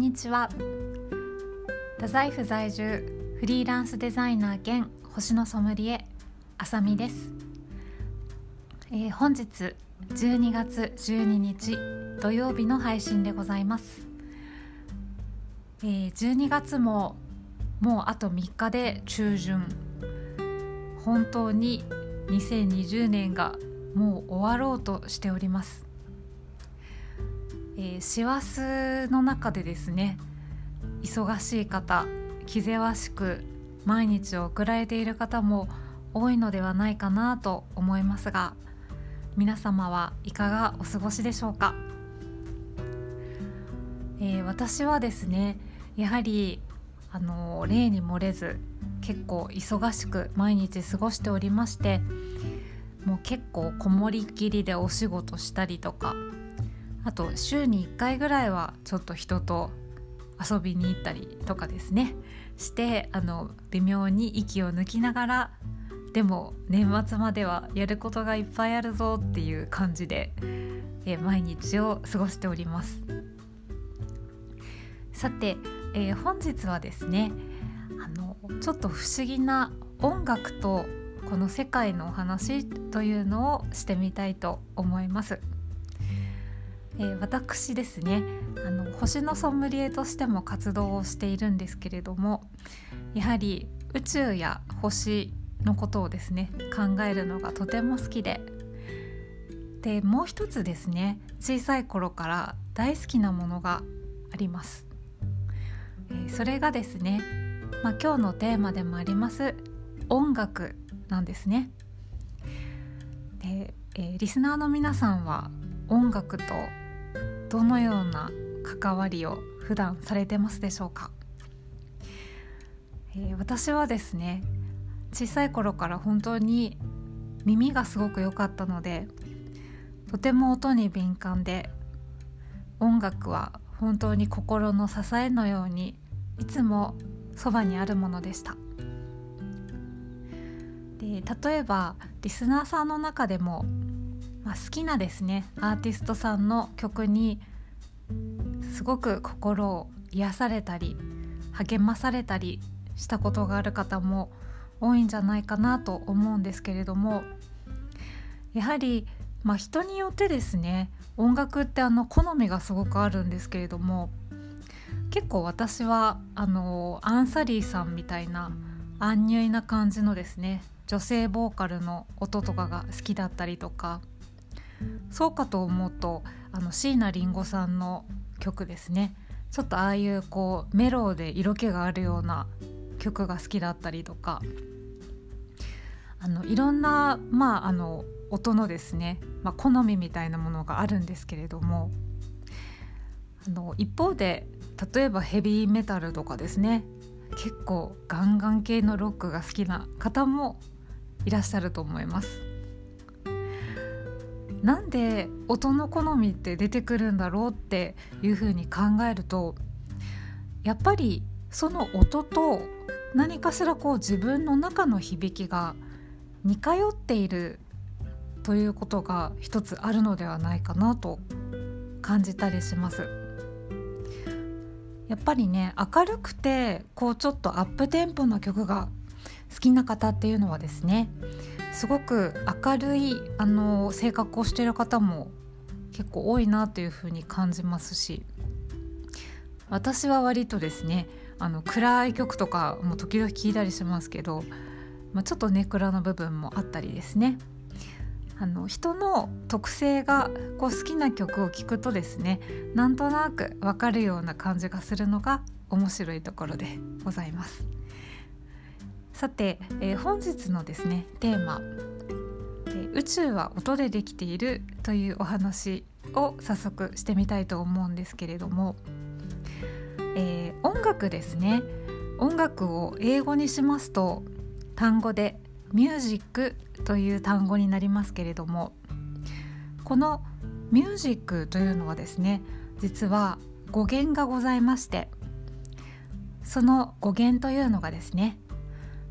んにちは。太宰府在住フリーランスデザイナー兼星のソムリエあさみです、えー、本日12月12日土曜日の配信でございます、えー、12月ももうあと3日で中旬。本当に2020年がもう終わろうとしております。えー、師走の中でですね忙しい方気ぜわしく毎日を送られている方も多いのではないかなと思いますが皆様はいかがお過ごしでしょうか、えー、私はですねやはりあの例に漏れず結構忙しく毎日過ごしておりましてもう結構こもりっきりでお仕事したりとかあと週に1回ぐらいはちょっと人と遊びに行ったりとかですねしてあの微妙に息を抜きながらでも年末まではやることがいっぱいあるぞっていう感じで、え毎日を過ごしておりますさて、えー、本日はですねあのちょっと不思議な音楽とこの世界のお話というのをしてみたいと思います。えー、私ですねあの星のソムリエとしても活動をしているんですけれどもやはり宇宙や星のことをですね考えるのがとても好きででもう一つですね小さい頃から大好きなものがあります、えー、それがですね、まあ、今日のテーマでもあります音楽なんですね。で、えー、リスナーの皆さんは音楽とどのような関わりを普段されてますでしょうか、えー、私はですね小さい頃から本当に耳がすごく良かったのでとても音に敏感で音楽は本当に心の支えのようにいつもそばにあるものでした。で例えばリスナーさんの中でもまあ、好きなですねアーティストさんの曲にすごく心を癒されたり励まされたりしたことがある方も多いんじゃないかなと思うんですけれどもやはり、まあ、人によってですね音楽ってあの好みがすごくあるんですけれども結構私はあのアンサリーさんみたいなアンニュイな感じのですね女性ボーカルの音とかが好きだったりとかそうかと思うとあの椎名林檎さんの曲ですね。ちょっとああいうこうメロで色気があるような曲が好きだったりとか。あのいろんな、まあ、あの音のですね、まあ、好みみたいなものがあるんですけれども。あの一方で例えばヘビーメタルとかですね。結構ガンガン系のロックが好きな方もいらっしゃると思います。なんで音の好みって出てくるんだろうっていうふうに考えるとやっぱりその音と何かしらこう自分の中の響きが似通っているということが一つあるのではないかなと感じたりします。やっぱりね明るくてこうちょっとアップテンポな曲が好きな方っていうのはですねすごく明るいあの性格をしている方も結構多いなというふうに感じますし私は割とですねあの暗い曲とかも時々聞いたりしますけど、まあ、ちょっとネクラの部分もあったりですねあの人の特性がこう好きな曲を聴くとですねなんとなく分かるような感じがするのが面白いところでございます。さて、えー、本日のですねテーマ、えー、宇宙は音でできている」というお話を早速してみたいと思うんですけれども、えー、音楽ですね。音楽を英語にしますと単語で「ミュージック」という単語になりますけれどもこの「ミュージック」というのはですね実は語源がございましてその語源というのがですね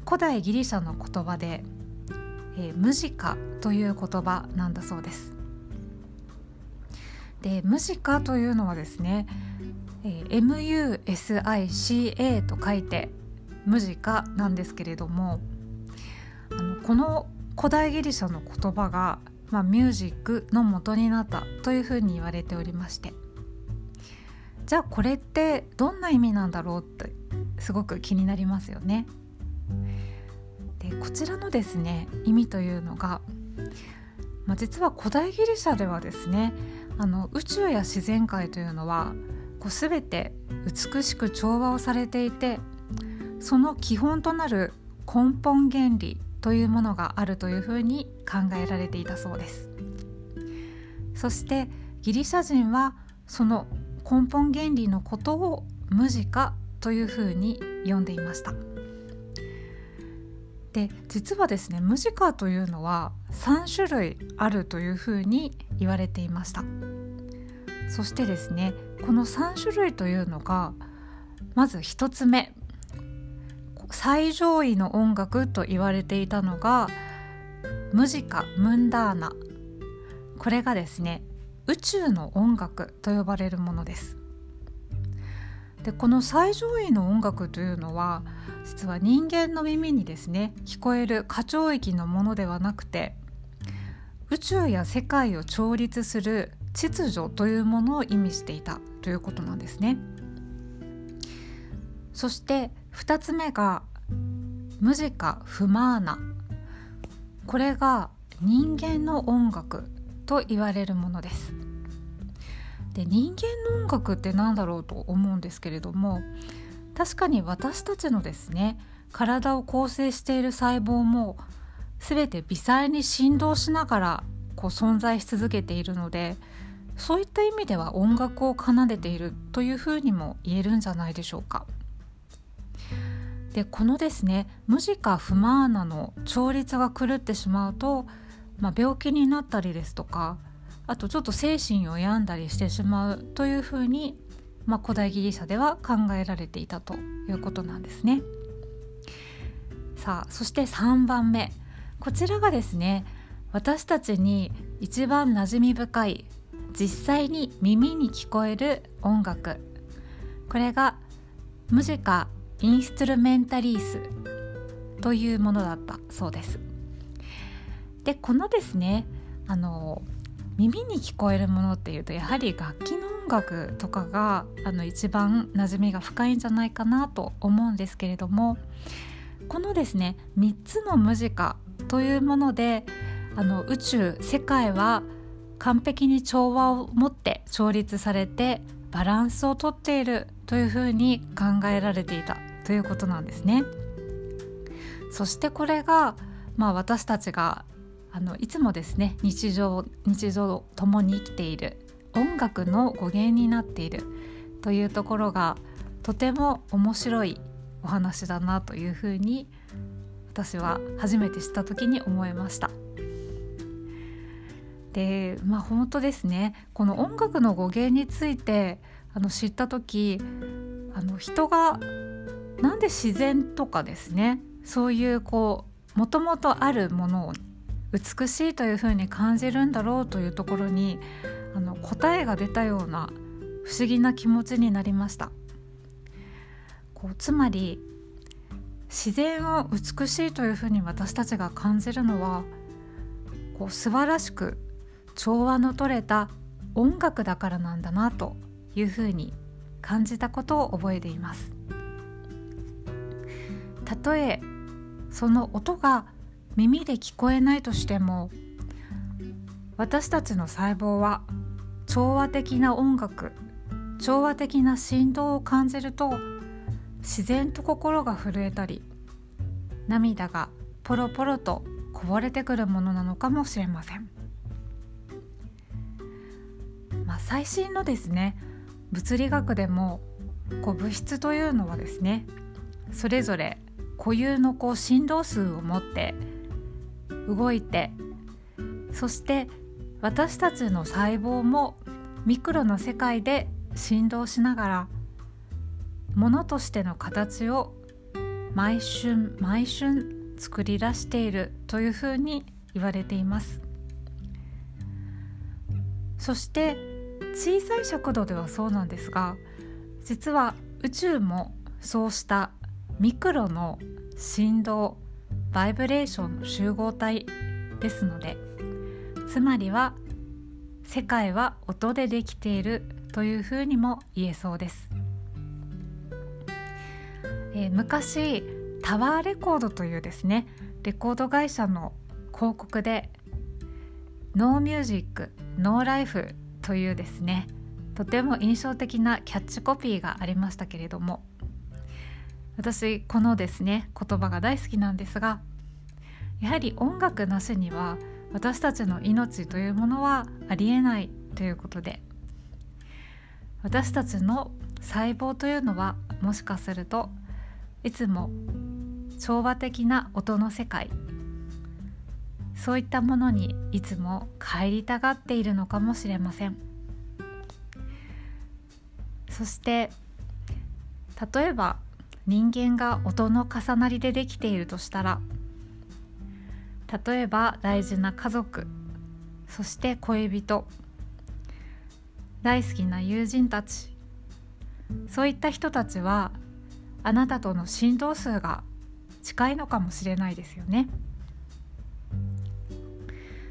古代ギリシャの言葉で、えー、ムジカという言葉なんだそうです。でムジカというのはですねえー、MUSICA と書いてムジカなんですけれどもあのこの古代ギリシャの言葉が、まあ、ミュージックの元になったというふうに言われておりましてじゃあこれってどんな意味なんだろうってすごく気になりますよね。でこちらのですね意味というのが、まあ、実は古代ギリシャではですねあの宇宙や自然界というのはこう全て美しく調和をされていてその基本となる根本原理というものがあるというふうに考えられていたそうです。そしてギリシャ人はその根本原理のことを無ジカというふうに呼んでいました。で実はですねムジカというのは3種類あるというふうに言われていました。そしてですねこの3種類というのがまず1つ目最上位の音楽と言われていたのがムジカ・ムンダーナ。これがですね宇宙の音楽と呼ばれるものです。でこの最上位の音楽というのは実は人間の耳にですね聞こえる過聴域のものではなくて宇宙や世界を調律する秩序というものを意味していたということなんですね。そして2つ目がムジカ・フマーナこれが人間の音楽と言われるものですで人間の音楽って何だろうと思うんですけれども確かに私たちのですね体を構成している細胞も全て微細に振動しながらこう存在し続けているのでそういった意味では音楽を奏でているというふうにも言えるんじゃないでしょうか。でこのですねムジカ・フマーナの調律が狂ってしまうとまあ、病気になったりですとかあとちょっと精神を病んだりしてしまうというふうに、まあ、古代ギリシャでは考えられていたということなんですね。さあそして3番目こちらがですね私たちに一番馴染み深い実際に耳に聞こえる音楽これがムジカ・インストゥルメンタリースというものだったそうです。でこのですねあの耳に聞こえるものっていうとやはり楽器の音楽とかがあの一番馴染みが深いんじゃないかなと思うんですけれどもこのですね3つのムジカというものであの宇宙世界は完璧に調和を持って調律されてバランスをとっているというふうに考えられていたということなんですね。そしてこれが、まあ、私たちがあのいつもですね日常日常ともに生きている音楽の語源になっているというところがとても面白いお話だなというふうに私は初めて知った時に思いました。でまあ本当ですねこの音楽の語源についてあの知った時あの人がなんで自然とかですねそういうこうもともとあるものを美しいというふうに感じるんだろうというところにあの答えが出たような不思議な気持ちになりました。こうつまり自然を美しいというふうに私たちが感じるのはこう素晴らしく調和の取れた音楽だからなんだなというふうに感じたことを覚えています。たとえその音が耳で聞こえないとしても私たちの細胞は調和的な音楽調和的な振動を感じると自然と心が震えたり涙がポロポロとこぼれてくるものなのかもしれません、まあ、最新のですね物理学でもこう物質というのはですねそれぞれ固有のこう振動数を持って動いてそして私たちの細胞もミクロの世界で振動しながらものとしての形を毎春毎春作り出しているというふうに言われています。そして小さい尺度ではそうなんですが実は宇宙もそうしたミクロの振動バイブレーションの集合体ですのでつまりは世界は音でできているというふうにも言えそうです、えー、昔タワーレコードというですねレコード会社の広告で「ノーミュージックノーライフ」というですねとても印象的なキャッチコピーがありましたけれども私このですね言葉が大好きなんですがやはり音楽なしには私たちの命というものはありえないということで私たちの細胞というのはもしかするといつも調和的な音の世界そういったものにいつも帰りたがっているのかもしれません。そして例えば人間が音の重なりでできているとしたら例えば大事な家族そして恋人大好きな友人たち。そういった人たちはあなたとの振動数が近いのかもしれないですよね。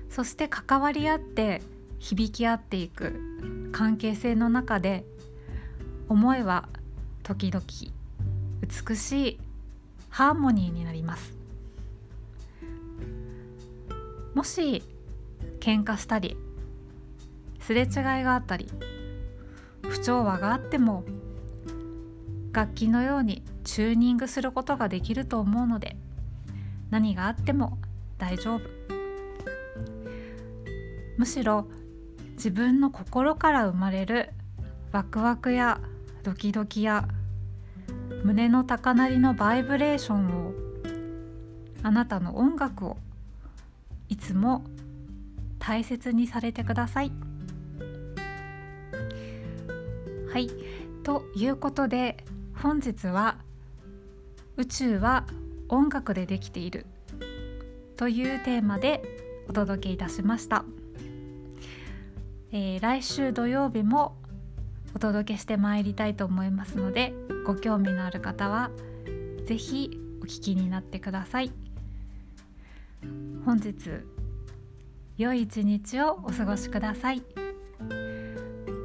そして関わり合って響き合っていく関係性の中で思いは時々美しいハーモニーになります。もし喧嘩したりすれ違いがあったり不調和があっても楽器のようにチューニングすることができると思うので何があっても大丈夫。むしろ自分の心から生まれるワクワクやドキドキや胸の高鳴りのバイブレーションをあなたの音楽をいつも大切にされてください。はいということで本日は「宇宙は音楽でできている」というテーマでお届けいたしました。えー、来週土曜日もお届けしてまいりたいと思いますのでご興味のある方は是非お聞きになってください本日良い一日をお過ごしください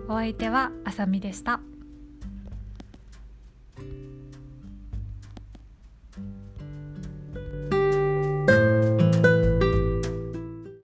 お相手はあさみでした。